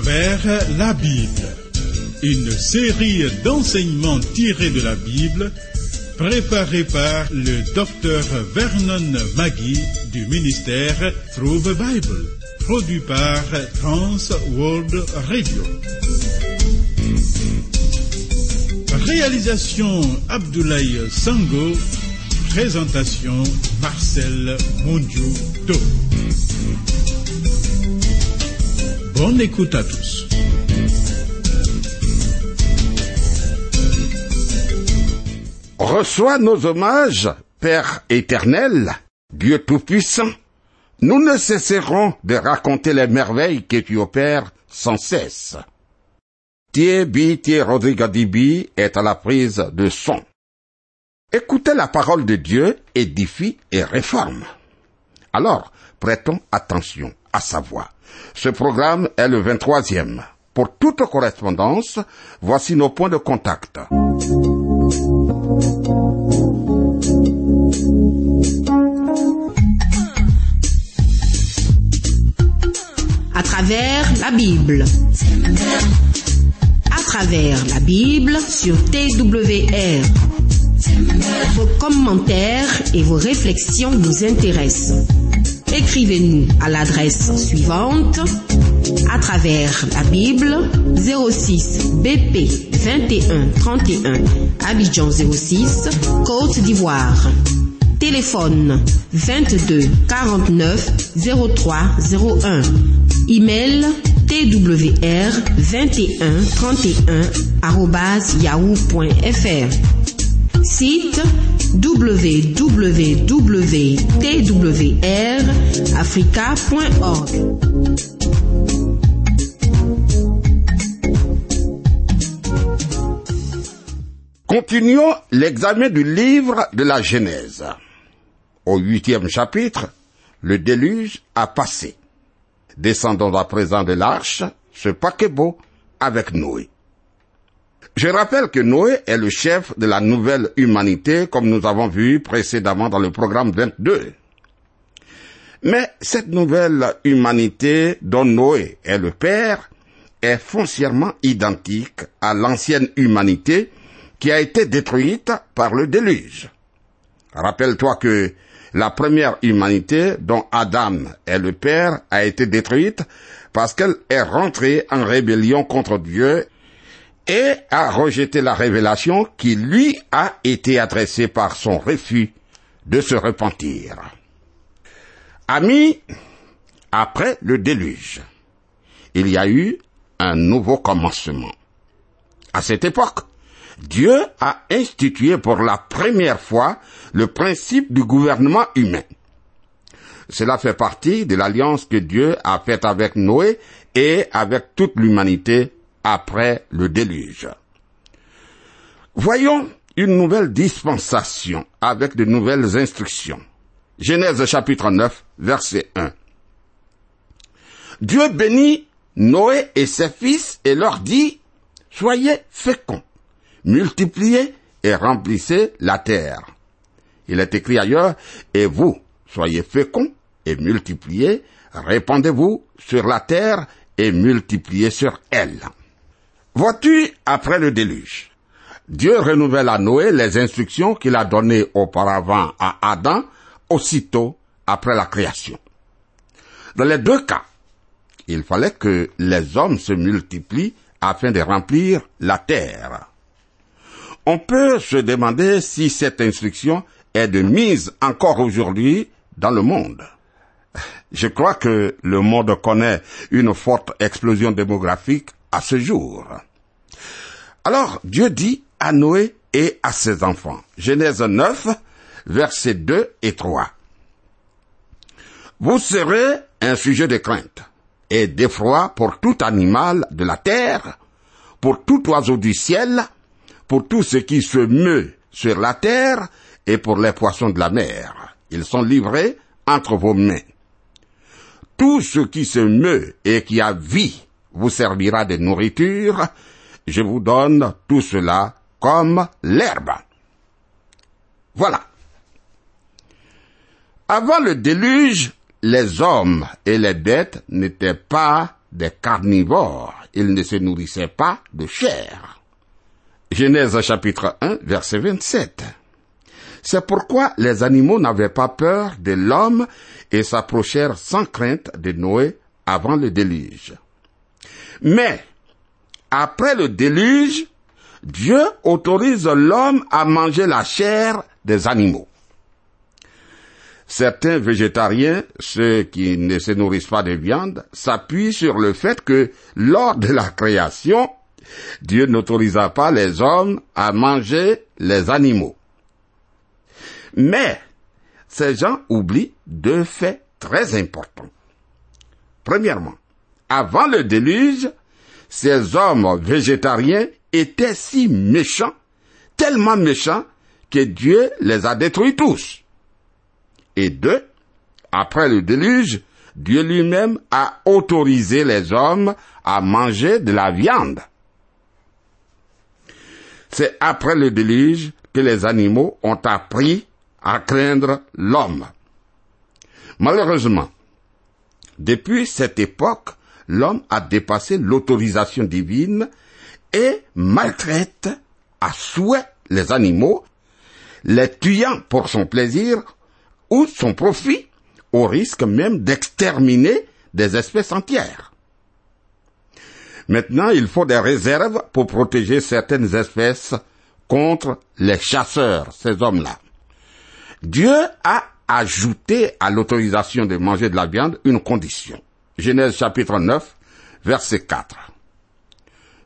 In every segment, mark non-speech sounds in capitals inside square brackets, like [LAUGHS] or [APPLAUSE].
travers la Bible. Une série d'enseignements tirés de la Bible préparée par le docteur Vernon Maggie du ministère Through the Bible, produit par Trans World Radio. Réalisation Abdoulaye Sango, présentation Marcel Mondiou Bonne écoute à tous. Reçois nos hommages, Père éternel, Dieu Tout-Puissant. Nous ne cesserons de raconter les merveilles que tu opères sans cesse. Thierry Rodriguez est à la prise de son. Écoutez la parole de Dieu, édifie et réforme. Alors, prêtons attention à. Ce programme est le 23e. Pour toute correspondance, voici nos points de contact. À travers la Bible. À travers la Bible sur TWR. Vos commentaires et vos réflexions nous intéressent. Écrivez-nous à l'adresse suivante à travers la Bible 06 BP 21 31 Abidjan 06 Côte d'Ivoire. Téléphone 22 49 03 01. Email twr 21 31 yahoo.fr. Site www.twrafrica.org. Continuons l'examen du livre de la Genèse. Au huitième chapitre, le déluge a passé. Descendons à présent de l'arche, ce paquebot avec Noé. Je rappelle que Noé est le chef de la nouvelle humanité, comme nous avons vu précédemment dans le programme 22. Mais cette nouvelle humanité dont Noé est le père est foncièrement identique à l'ancienne humanité qui a été détruite par le déluge. Rappelle-toi que la première humanité dont Adam est le père a été détruite parce qu'elle est rentrée en rébellion contre Dieu et a rejeté la révélation qui lui a été adressée par son refus de se repentir. Amis, après le déluge, il y a eu un nouveau commencement. À cette époque, Dieu a institué pour la première fois le principe du gouvernement humain. Cela fait partie de l'alliance que Dieu a faite avec Noé et avec toute l'humanité après le déluge. Voyons une nouvelle dispensation avec de nouvelles instructions. Genèse chapitre 9, verset 1. Dieu bénit Noé et ses fils et leur dit, Soyez féconds, multipliez et remplissez la terre. Il est écrit ailleurs, Et vous, soyez féconds et multipliez, répandez-vous sur la terre et multipliez sur elle. Vois-tu, après le déluge, Dieu renouvelle à Noé les instructions qu'il a données auparavant à Adam, aussitôt après la création. Dans les deux cas, il fallait que les hommes se multiplient afin de remplir la terre. On peut se demander si cette instruction est de mise encore aujourd'hui dans le monde. Je crois que le monde connaît une forte explosion démographique à ce jour. Alors Dieu dit à Noé et à ses enfants, Genèse 9, versets 2 et 3. Vous serez un sujet de crainte et d'effroi pour tout animal de la terre, pour tout oiseau du ciel, pour tout ce qui se meut sur la terre et pour les poissons de la mer. Ils sont livrés entre vos mains. Tout ce qui se meut et qui a vie vous servira de nourriture. Je vous donne tout cela comme l'herbe. Voilà. Avant le déluge, les hommes et les bêtes n'étaient pas des carnivores, ils ne se nourrissaient pas de chair. Genèse chapitre 1, verset 27. C'est pourquoi les animaux n'avaient pas peur de l'homme et s'approchèrent sans crainte de Noé avant le déluge. Mais, après le déluge, Dieu autorise l'homme à manger la chair des animaux. Certains végétariens, ceux qui ne se nourrissent pas de viande, s'appuient sur le fait que lors de la création, Dieu n'autorisa pas les hommes à manger les animaux. Mais ces gens oublient deux faits très importants. Premièrement, avant le déluge, ces hommes végétariens étaient si méchants, tellement méchants, que Dieu les a détruits tous. Et deux, après le déluge, Dieu lui-même a autorisé les hommes à manger de la viande. C'est après le déluge que les animaux ont appris à craindre l'homme. Malheureusement, depuis cette époque, l'homme a dépassé l'autorisation divine et maltraite à souhait les animaux, les tuant pour son plaisir ou son profit, au risque même d'exterminer des espèces entières. Maintenant, il faut des réserves pour protéger certaines espèces contre les chasseurs, ces hommes-là. Dieu a ajouté à l'autorisation de manger de la viande une condition. Genèse chapitre 9, verset 4.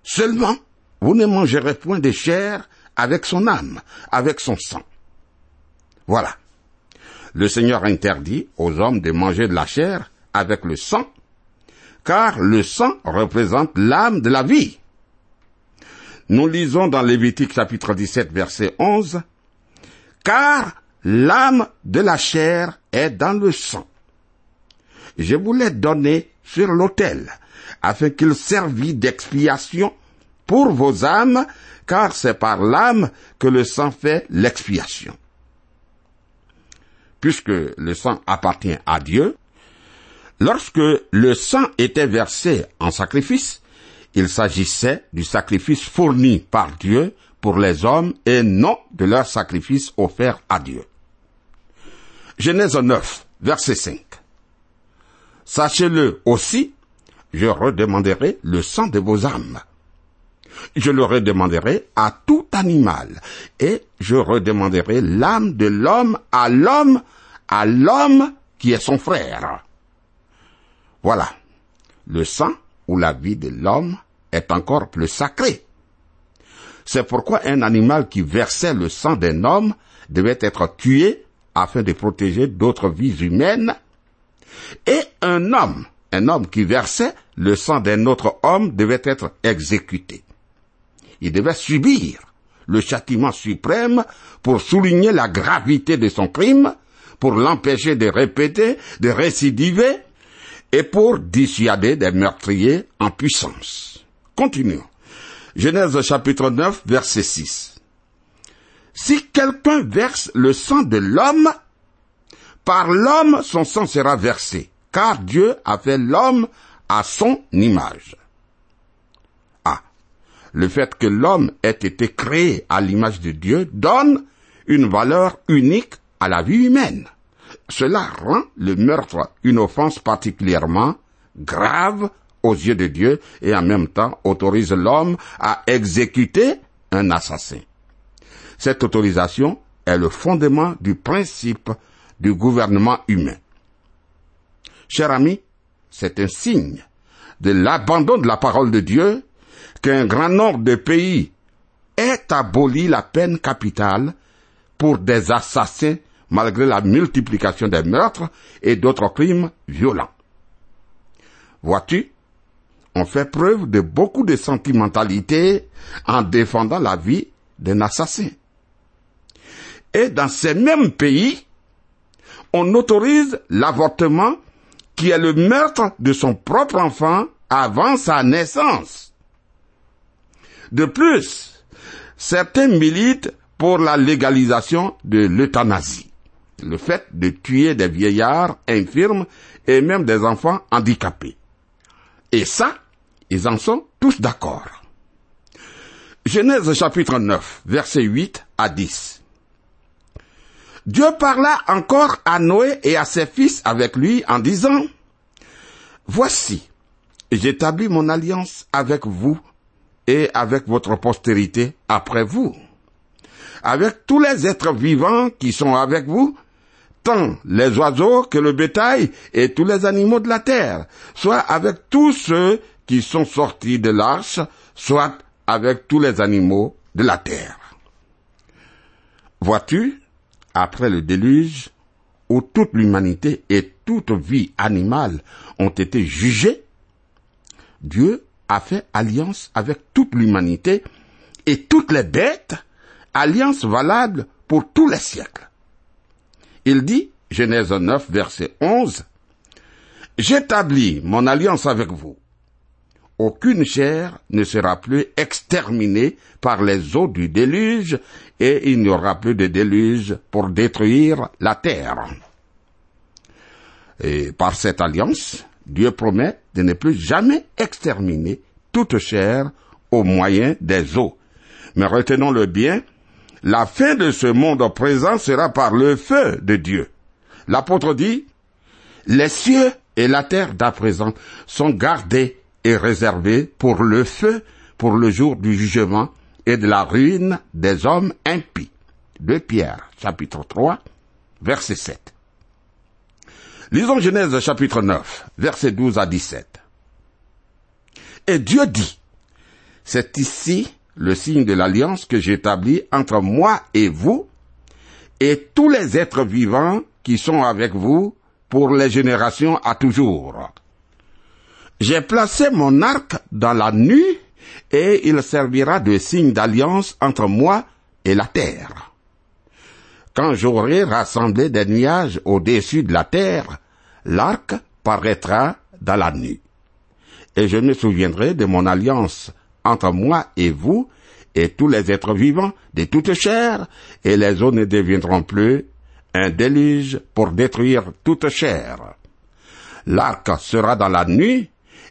Seulement, vous ne mangerez point de chair avec son âme, avec son sang. Voilà. Le Seigneur interdit aux hommes de manger de la chair avec le sang, car le sang représente l'âme de la vie. Nous lisons dans Lévitique chapitre 17 verset 11, car l'âme de la chair est dans le sang. Je vous l'ai donné sur l'autel, afin qu'il servît d'expiation pour vos âmes, car c'est par l'âme que le sang fait l'expiation. Puisque le sang appartient à Dieu, lorsque le sang était versé en sacrifice, il s'agissait du sacrifice fourni par Dieu pour les hommes et non de leur sacrifice offert à Dieu. Genèse 9, verset 5. Sachez-le aussi, je redemanderai le sang de vos âmes. Je le redemanderai à tout animal, et je redemanderai l'âme de l'homme à l'homme, à l'homme qui est son frère. Voilà. Le sang ou la vie de l'homme est encore plus sacré. C'est pourquoi un animal qui versait le sang d'un homme devait être tué afin de protéger d'autres vies humaines et un homme, un homme qui versait le sang d'un autre homme devait être exécuté. Il devait subir le châtiment suprême pour souligner la gravité de son crime, pour l'empêcher de répéter, de récidiver, et pour dissuader des meurtriers en puissance. Continuons. Genèse chapitre 9, verset 6. Si quelqu'un verse le sang de l'homme, par l'homme son sang sera versé, car Dieu a fait l'homme à son image. Ah, le fait que l'homme ait été créé à l'image de Dieu donne une valeur unique à la vie humaine. Cela rend le meurtre une offense particulièrement grave aux yeux de Dieu et en même temps autorise l'homme à exécuter un assassin. Cette autorisation est le fondement du principe du gouvernement humain. Cher ami, c'est un signe de l'abandon de la parole de Dieu qu'un grand nombre de pays ait aboli la peine capitale pour des assassins malgré la multiplication des meurtres et d'autres crimes violents. Vois-tu, on fait preuve de beaucoup de sentimentalité en défendant la vie d'un assassin. Et dans ces mêmes pays, on autorise l'avortement qui est le meurtre de son propre enfant avant sa naissance. De plus, certains militent pour la légalisation de l'euthanasie, le fait de tuer des vieillards infirmes et même des enfants handicapés. Et ça, ils en sont tous d'accord. Genèse chapitre 9, versets 8 à 10. Dieu parla encore à Noé et à ses fils avec lui en disant, Voici, j'établis mon alliance avec vous et avec votre postérité après vous, avec tous les êtres vivants qui sont avec vous, tant les oiseaux que le bétail et tous les animaux de la terre, soit avec tous ceux qui sont sortis de l'arche, soit avec tous les animaux de la terre. Vois-tu, après le déluge, où toute l'humanité et toute vie animale ont été jugées, Dieu a fait alliance avec toute l'humanité et toutes les bêtes, alliance valable pour tous les siècles. Il dit, Genèse 9, verset 11, J'établis mon alliance avec vous. Aucune chair ne sera plus exterminée par les eaux du déluge et il n'y aura plus de déluge pour détruire la terre. Et par cette alliance, Dieu promet de ne plus jamais exterminer toute chair au moyen des eaux. Mais retenons-le bien, la fin de ce monde présent sera par le feu de Dieu. L'apôtre dit, les cieux et la terre d'à présent sont gardés et réservés pour le feu, pour le jour du jugement et de la ruine des hommes impies. De Pierre, chapitre 3, verset 7. Lisons Genèse chapitre 9, verset 12 à 17. Et Dieu dit, c'est ici le signe de l'alliance que j'établis entre moi et vous, et tous les êtres vivants qui sont avec vous pour les générations à toujours. J'ai placé mon arc dans la nuit, et il servira de signe d'alliance entre moi et la terre. Quand j'aurai rassemblé des nuages au-dessus de la terre, l'arc paraîtra dans la nuit. Et je me souviendrai de mon alliance entre moi et vous, et tous les êtres vivants de toute chair, et les eaux ne deviendront plus un déluge pour détruire toute chair. L'arc sera dans la nuit,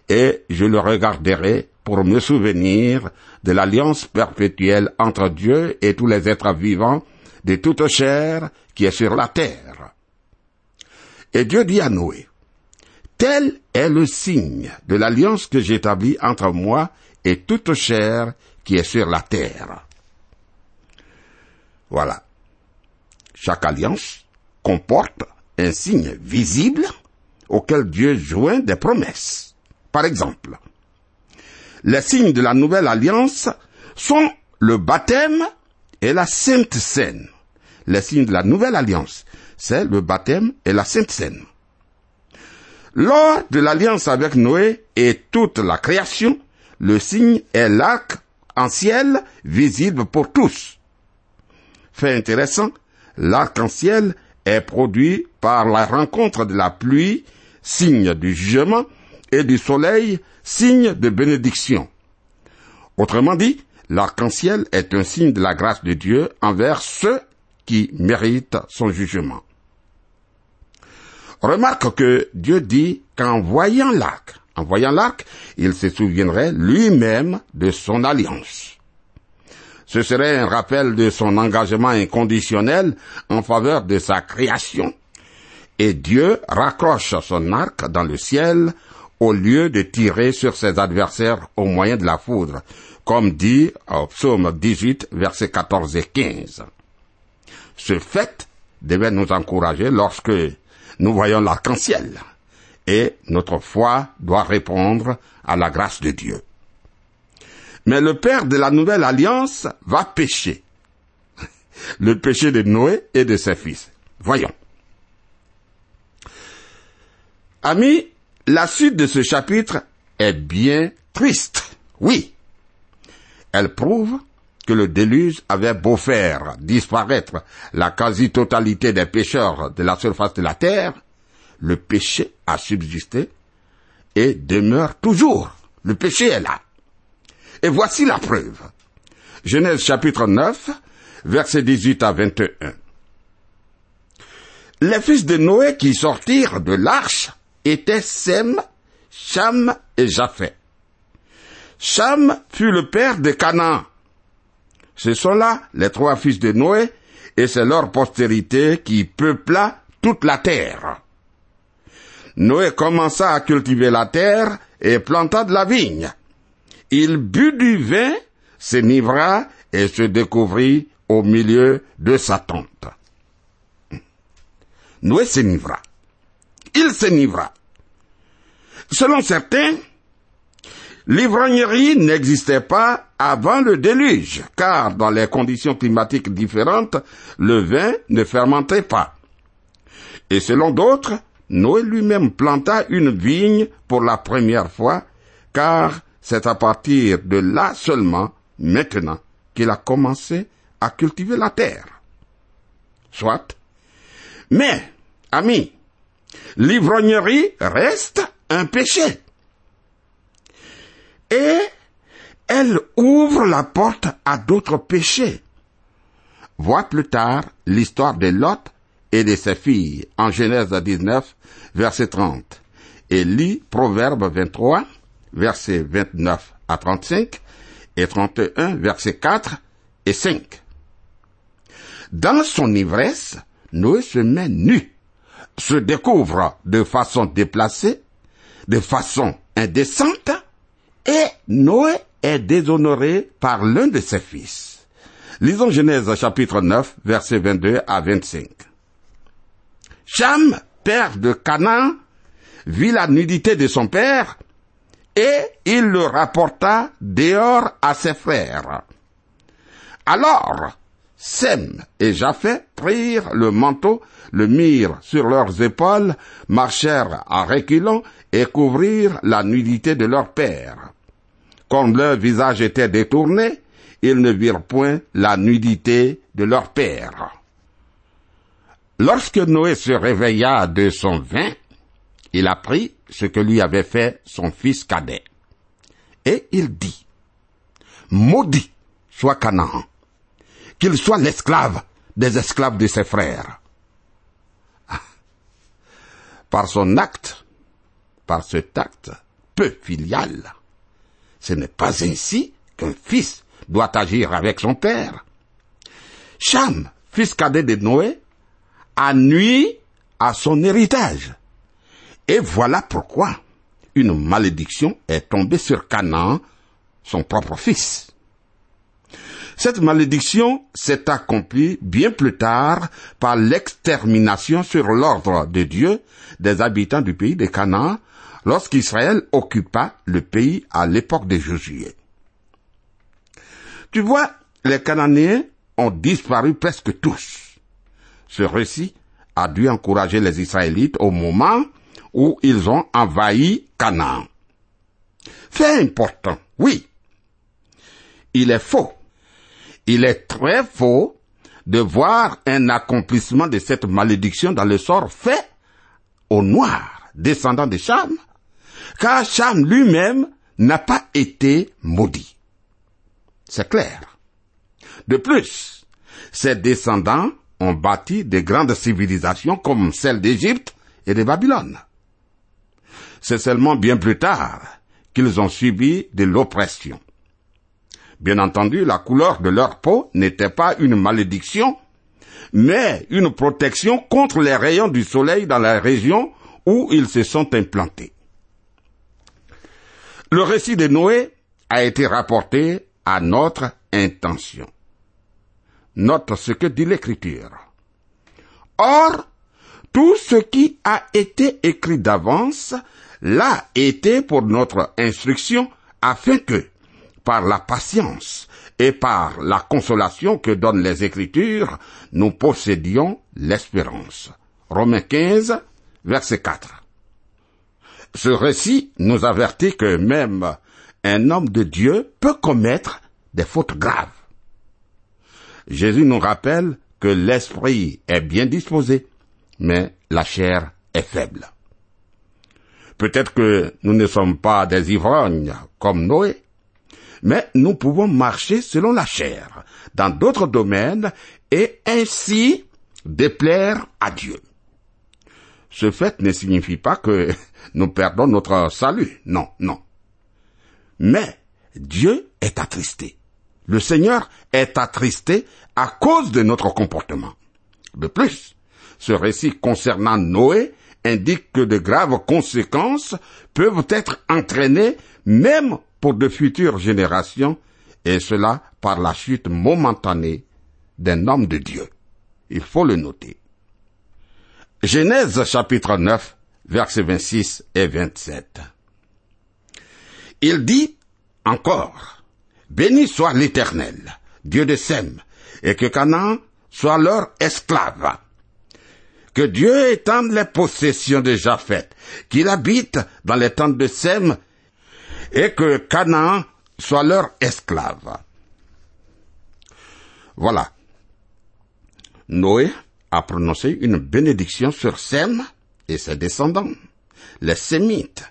et je le regarderai pour me souvenir de l'alliance perpétuelle entre Dieu et tous les êtres vivants de toute chair qui est sur la terre. Et Dieu dit à Noé, Tel est le signe de l'alliance que j'établis entre moi et toute chair qui est sur la terre. Voilà. Chaque alliance comporte un signe visible auquel Dieu joint des promesses. Par exemple, les signes de la nouvelle alliance sont le baptême et la sainte scène. Les signes de la nouvelle alliance, c'est le baptême et la sainte scène. Lors de l'alliance avec Noé et toute la création, le signe est l'arc en ciel visible pour tous. Fait intéressant, l'arc-en-ciel est produit par la rencontre de la pluie, signe du jugement, et du soleil, signe de bénédiction. Autrement dit, l'arc-en-ciel est un signe de la grâce de Dieu envers ceux qui méritent son jugement. Remarque que Dieu dit qu'en voyant l'arc, en voyant l'arc, il se souviendrait lui-même de son alliance. Ce serait un rappel de son engagement inconditionnel en faveur de sa création. Et Dieu raccroche son arc dans le ciel au lieu de tirer sur ses adversaires au moyen de la foudre, comme dit au psaume 18, versets 14 et 15. Ce fait devait nous encourager lorsque nous voyons l'arc-en-ciel et notre foi doit répondre à la grâce de Dieu. Mais le père de la nouvelle alliance va pécher. [LAUGHS] Le péché de Noé et de ses fils. Voyons. Amis, la suite de ce chapitre est bien triste. Oui. Elle prouve que le déluge avait beau faire disparaître la quasi-totalité des pécheurs de la surface de la terre, le péché a subsisté et demeure toujours. Le péché est là. Et voici la preuve. Genèse chapitre 9, versets 18 à 21. Les fils de Noé qui sortirent de l'arche étaient Sem, Cham et Japhet. Cham fut le père de Canaan. Ce sont là les trois fils de Noé, et c'est leur postérité qui peupla toute la terre. Noé commença à cultiver la terre et planta de la vigne. Il but du vin, s'enivra et se découvrit au milieu de sa tente. Noé s'enivra. Il s'enivra. Selon certains, l'ivrognerie n'existait pas avant le déluge, car dans les conditions climatiques différentes, le vin ne fermentait pas. Et selon d'autres, Noé lui-même planta une vigne pour la première fois, car c'est à partir de là seulement, maintenant, qu'il a commencé à cultiver la terre. Soit. Mais, amis, l'ivrognerie reste un péché. Et elle ouvre la porte à d'autres péchés. Vois plus tard l'histoire de Lot et de ses filles en Genèse 19, verset 30. Et lis Proverbe 23, verset 29 à 35 et 31, verset 4 et 5. Dans son ivresse, Noé se met nu, se découvre de façon déplacée, de façon indécente, et Noé est déshonoré par l'un de ses fils. Lisons Genèse chapitre 9, verset 22 à 25. Cham, père de Canaan, vit la nudité de son père, et il le rapporta dehors à ses frères. Alors, Sem et Japhet prirent le manteau, le mirent sur leurs épaules, marchèrent à reculons et couvrirent la nudité de leur père. Comme leur visage était détourné, ils ne virent point la nudité de leur père. Lorsque Noé se réveilla de son vin, il apprit ce que lui avait fait son fils cadet. Et il dit, Maudit soit Canaan, qu'il soit l'esclave des esclaves de ses frères. Par son acte, par cet acte peu filial, ce n'est pas ainsi qu'un fils doit agir avec son père. Cham, fils cadet de Noé, a nuit à son héritage. Et voilà pourquoi une malédiction est tombée sur Canaan, son propre fils. Cette malédiction s'est accomplie bien plus tard par l'extermination sur l'ordre de Dieu des habitants du pays de Canaan lorsqu'Israël occupa le pays à l'époque de Josué. Tu vois, les Cananéens ont disparu presque tous. Ce récit a dû encourager les Israélites au moment où ils ont envahi Canaan. Fait important, oui. Il est faux. Il est très faux de voir un accomplissement de cette malédiction dans le sort fait au noir, descendant de Cham, car Cham lui-même n'a pas été maudit. C'est clair. De plus, ses descendants ont bâti de grandes civilisations comme celle d'Égypte et de Babylone. C'est seulement bien plus tard qu'ils ont subi de l'oppression. Bien entendu, la couleur de leur peau n'était pas une malédiction, mais une protection contre les rayons du soleil dans la région où ils se sont implantés. Le récit de Noé a été rapporté à notre intention. Note ce que dit l'Écriture. Or, tout ce qui a été écrit d'avance l'a été pour notre instruction afin que, par la patience et par la consolation que donnent les Écritures, nous possédions l'espérance. Romains 15, verset 4. Ce récit nous avertit que même un homme de Dieu peut commettre des fautes graves. Jésus nous rappelle que l'esprit est bien disposé, mais la chair est faible. Peut-être que nous ne sommes pas des ivrognes comme Noé, mais nous pouvons marcher selon la chair dans d'autres domaines et ainsi déplaire à Dieu. ce fait ne signifie pas que [LAUGHS] nous perdons notre salut. Non, non. Mais Dieu est attristé. Le Seigneur est attristé à cause de notre comportement. De plus, ce récit concernant Noé indique que de graves conséquences peuvent être entraînées même pour de futures générations, et cela par la chute momentanée d'un homme de Dieu. Il faut le noter. Genèse chapitre 9, versets 26 et 27. Il dit encore, Béni soit l'Éternel, Dieu de Sem, et que Canaan soit leur esclave. Que Dieu étende les possessions de Japhet, qu'il habite dans les tentes de Sem, et que Canaan soit leur esclave. Voilà. Noé a prononcé une bénédiction sur Sem et ses descendants, les Sémites,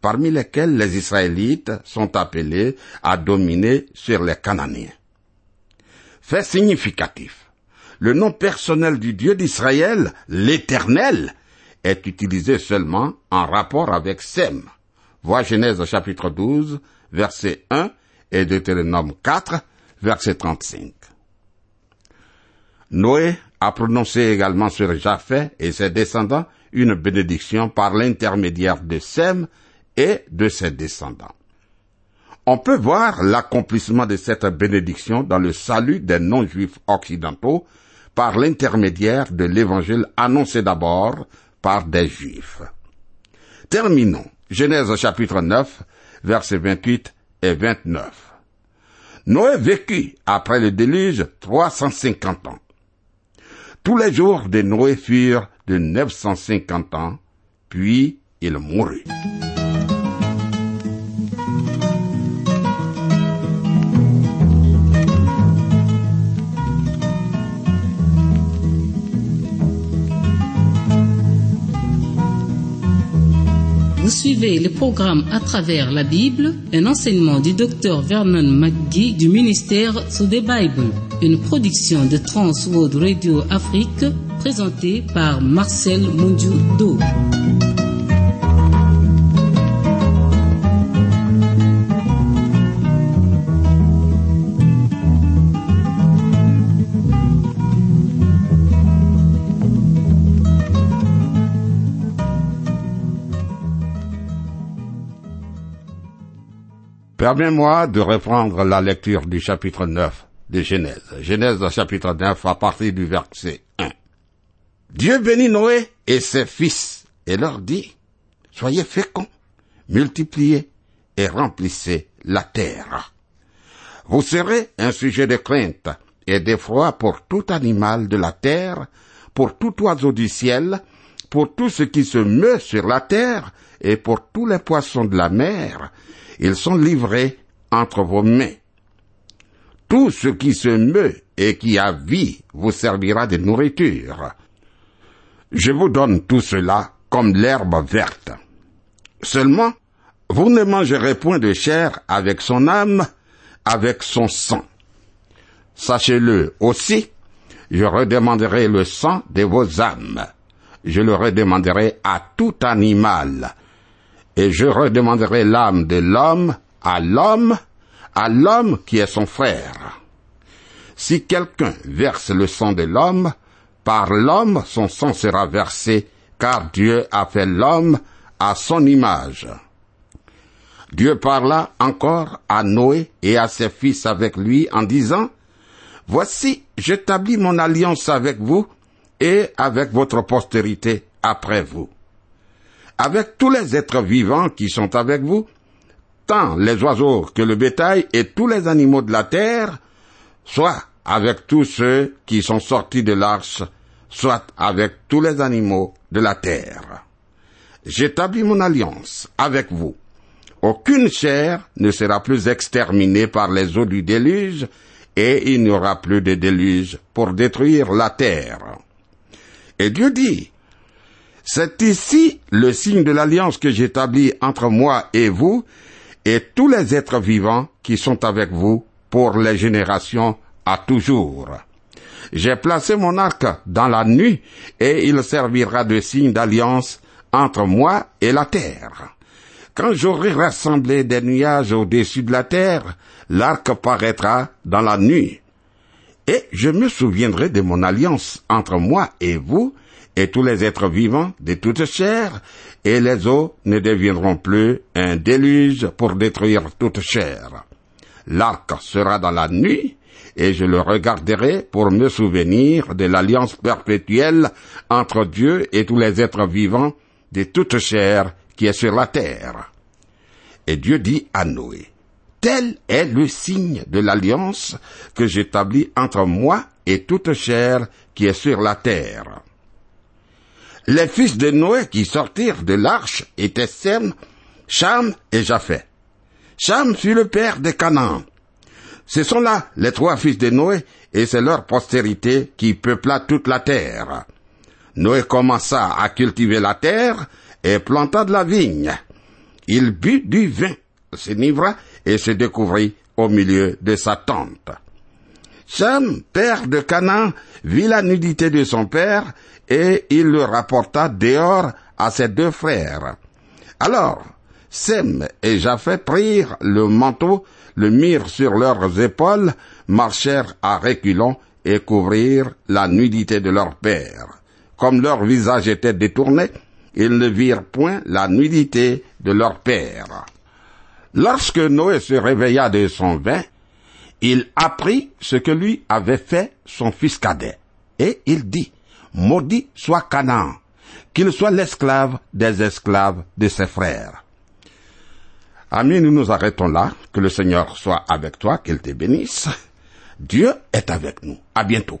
parmi lesquels les Israélites sont appelés à dominer sur les Cananéens. Fait significatif. Le nom personnel du Dieu d'Israël, l'Éternel, est utilisé seulement en rapport avec Sem. Vois Genèse chapitre 12, verset 1 et Deutéronome 4, verset 35. Noé a prononcé également sur Japheth et ses descendants une bénédiction par l'intermédiaire de Sem et de ses descendants. On peut voir l'accomplissement de cette bénédiction dans le salut des non-juifs occidentaux par l'intermédiaire de l'évangile annoncé d'abord par des juifs. Terminons. Genèse chapitre 9, versets 28 et 29. Noé vécut après le déluge 350 ans. Tous les jours de Noé furent de 950 ans, puis il mourut. Vous suivez le programme à travers la Bible, un enseignement du docteur Vernon McGee du ministère sous the Bible, une production de Trans World Radio Afrique présentée par Marcel Mondiou-Do. Permets-moi de reprendre la lecture du chapitre 9 de Genèse. Genèse chapitre 9 à partir du verset 1. Dieu bénit Noé et ses fils et leur dit, Soyez féconds, multipliez et remplissez la terre. Vous serez un sujet de crainte et d'effroi pour tout animal de la terre, pour tout oiseau du ciel, pour tout ce qui se meut sur la terre et pour tous les poissons de la mer. Ils sont livrés entre vos mains. Tout ce qui se meut et qui a vie vous servira de nourriture. Je vous donne tout cela comme l'herbe verte. Seulement, vous ne mangerez point de chair avec son âme, avec son sang. Sachez-le aussi, je redemanderai le sang de vos âmes. Je le redemanderai à tout animal. Et je redemanderai l'âme de l'homme à l'homme, à l'homme qui est son frère. Si quelqu'un verse le sang de l'homme, par l'homme son sang sera versé, car Dieu a fait l'homme à son image. Dieu parla encore à Noé et à ses fils avec lui en disant, Voici, j'établis mon alliance avec vous et avec votre postérité après vous. Avec tous les êtres vivants qui sont avec vous, tant les oiseaux que le bétail et tous les animaux de la terre, soit avec tous ceux qui sont sortis de l'arche, soit avec tous les animaux de la terre. J'établis mon alliance avec vous. Aucune chair ne sera plus exterminée par les eaux du déluge, et il n'y aura plus de déluge pour détruire la terre. Et Dieu dit, c'est ici le signe de l'alliance que j'établis entre moi et vous, et tous les êtres vivants qui sont avec vous pour les générations à toujours. J'ai placé mon arc dans la nuit, et il servira de signe d'alliance entre moi et la terre. Quand j'aurai rassemblé des nuages au-dessus de la terre, l'arc paraîtra dans la nuit. Et je me souviendrai de mon alliance entre moi et vous, et tous les êtres vivants de toute chair, et les eaux ne deviendront plus un déluge pour détruire toute chair. L'arc sera dans la nuit, et je le regarderai pour me souvenir de l'alliance perpétuelle entre Dieu et tous les êtres vivants de toute chair qui est sur la terre. Et Dieu dit à Noé, Tel est le signe de l'alliance que j'établis entre moi et toute chair qui est sur la terre. Les fils de Noé qui sortirent de l'arche étaient Sem, Cham et Japhet. Cham fut le père de Canaan. Ce sont là les trois fils de Noé, et c'est leur postérité qui peupla toute la terre. Noé commença à cultiver la terre et planta de la vigne. Il but du vin, s'enivra et se découvrit au milieu de sa tente. Cham, père de Canaan, vit la nudité de son père et il le rapporta dehors à ses deux frères. Alors, Sem et Japhet prirent le manteau, le mirent sur leurs épaules, marchèrent à reculons et couvrirent la nudité de leur père. Comme leur visage était détourné, ils ne virent point la nudité de leur père. Lorsque Noé se réveilla de son vin, il apprit ce que lui avait fait son fils cadet. Et il dit, Maudit soit Canaan, qu'il soit l'esclave des esclaves de ses frères. Amis, nous nous arrêtons là. Que le Seigneur soit avec toi, qu'il te bénisse. Dieu est avec nous. À bientôt.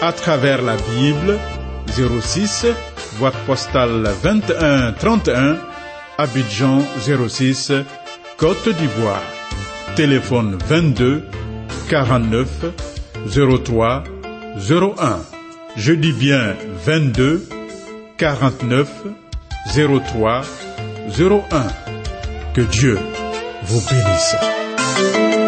à travers la Bible, 06, boîte postale 21 31, Abidjan 06, Côte d'Ivoire. Téléphone 22 49 03 01. Je dis bien 22 49 03 01. Que Dieu vous bénisse.